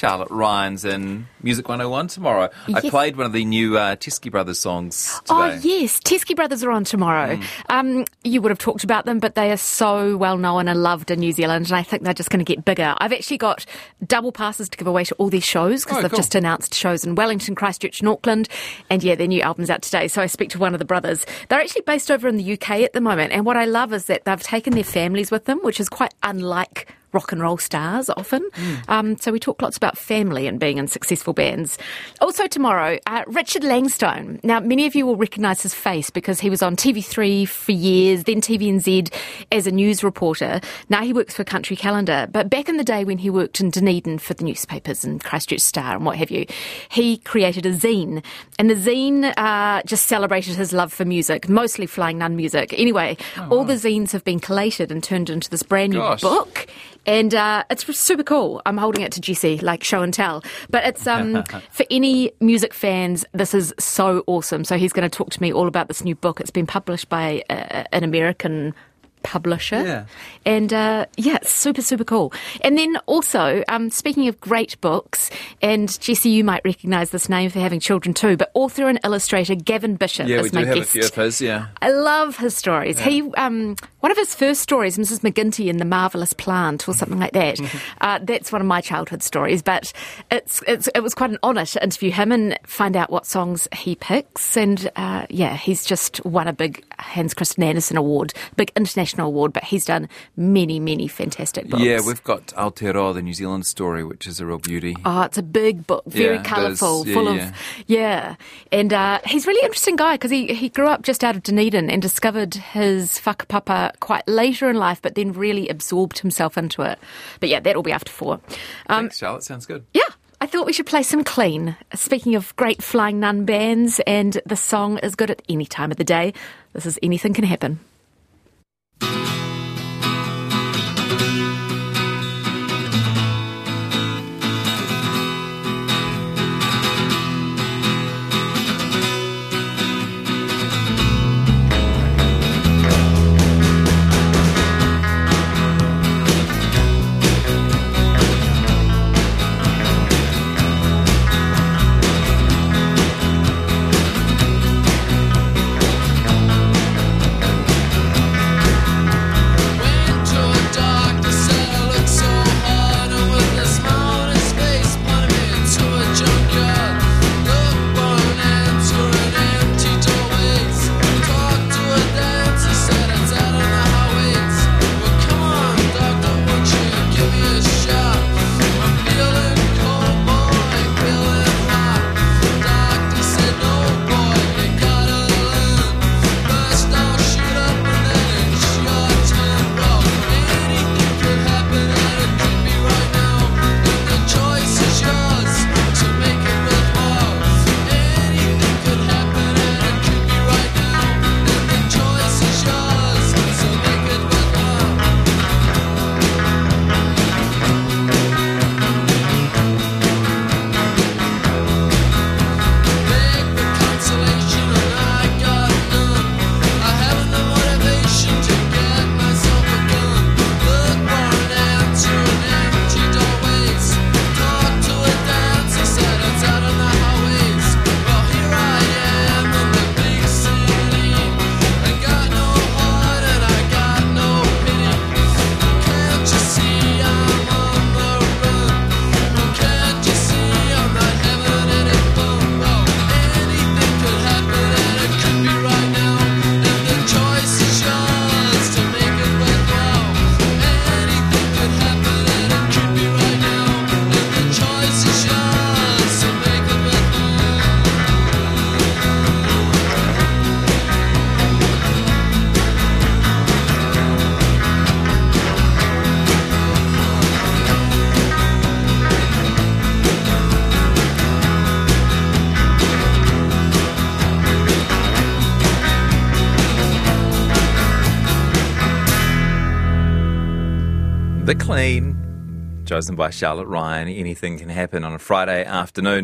Charlotte Ryan's in Music 101 tomorrow. I played one of the new uh, Teskey Brothers songs Oh, yes. Teskey Brothers are on tomorrow. Um, you would have talked about them, but they are so well known and loved in New Zealand, and I think they're just going to get bigger. I've actually got double passes to give away to all these shows because Oh, they've cool. just announced shows in Wellington, Christchurch, and Auckland. And yeah, their new album's out today. So I speak to one of the brothers. They're actually based over in the UK at the moment. And what I love is that they've taken their families with them, which is quite unlike rock and roll stars often. Um, so we talk lots about family and being in successful bands. Also tomorrow, uh, Richard Langston. Now, many of you will recognise his face because he was on TV3 for years, then TVNZ as a news reporter. Now he works for Country Calendar. But back in the day when he worked in Dunedin for the newspapers and Christchurch Star and what have you, he created a zine. And the zine uh, just celebrated his love for music, mostly Flying Nun music. Anyway, all the zines have been collated and turned into this brand new Gosh. book. And uh, it's super cool. I'm holding it to Jesse, like show and tell. But it's um, for any music fans, this is so awesome. So he's going to talk to me all about this new book. It's been published by uh, an American publisher. Yeah. And uh, yeah, super, super cool. And then also, um, speaking of great books, and Jesse, you might recognise this name for having children too, but author and illustrator Gavin Bishop Yeah, is we my do have guest. a few of his, yeah. I love his stories. He, um, one of his first stories, Mrs. McGinty and the Marvelous Plant, or something like that. uh, that's one of my childhood stories. But it's, it's it was quite an honour to interview him and find out what songs he picks. And uh, yeah, he's just won a big Hans Christian Andersen award, big international award. But he's done many, many fantastic books. Yeah, we've got Aotearoa, the New Zealand story, which is a real beauty. Oh, it's a big book, very Yeah, colourful, Yeah, full yeah. of yeah, and uh, he's a really interesting guy because he he grew up just out of Dunedin and discovered his whakapapa quite later in life, but then really absorbed himself into it. But yeah, that'll be after four. Um, Thanks, Charlotte. Sounds good. yeah. I thought we should play some clean. Speaking of great flying nun bands, and the song is good at any time of the day. This is Anything Can Happen. The Clean, chosen by Charlotte Ryan. Anything can happen on a Friday afternoon.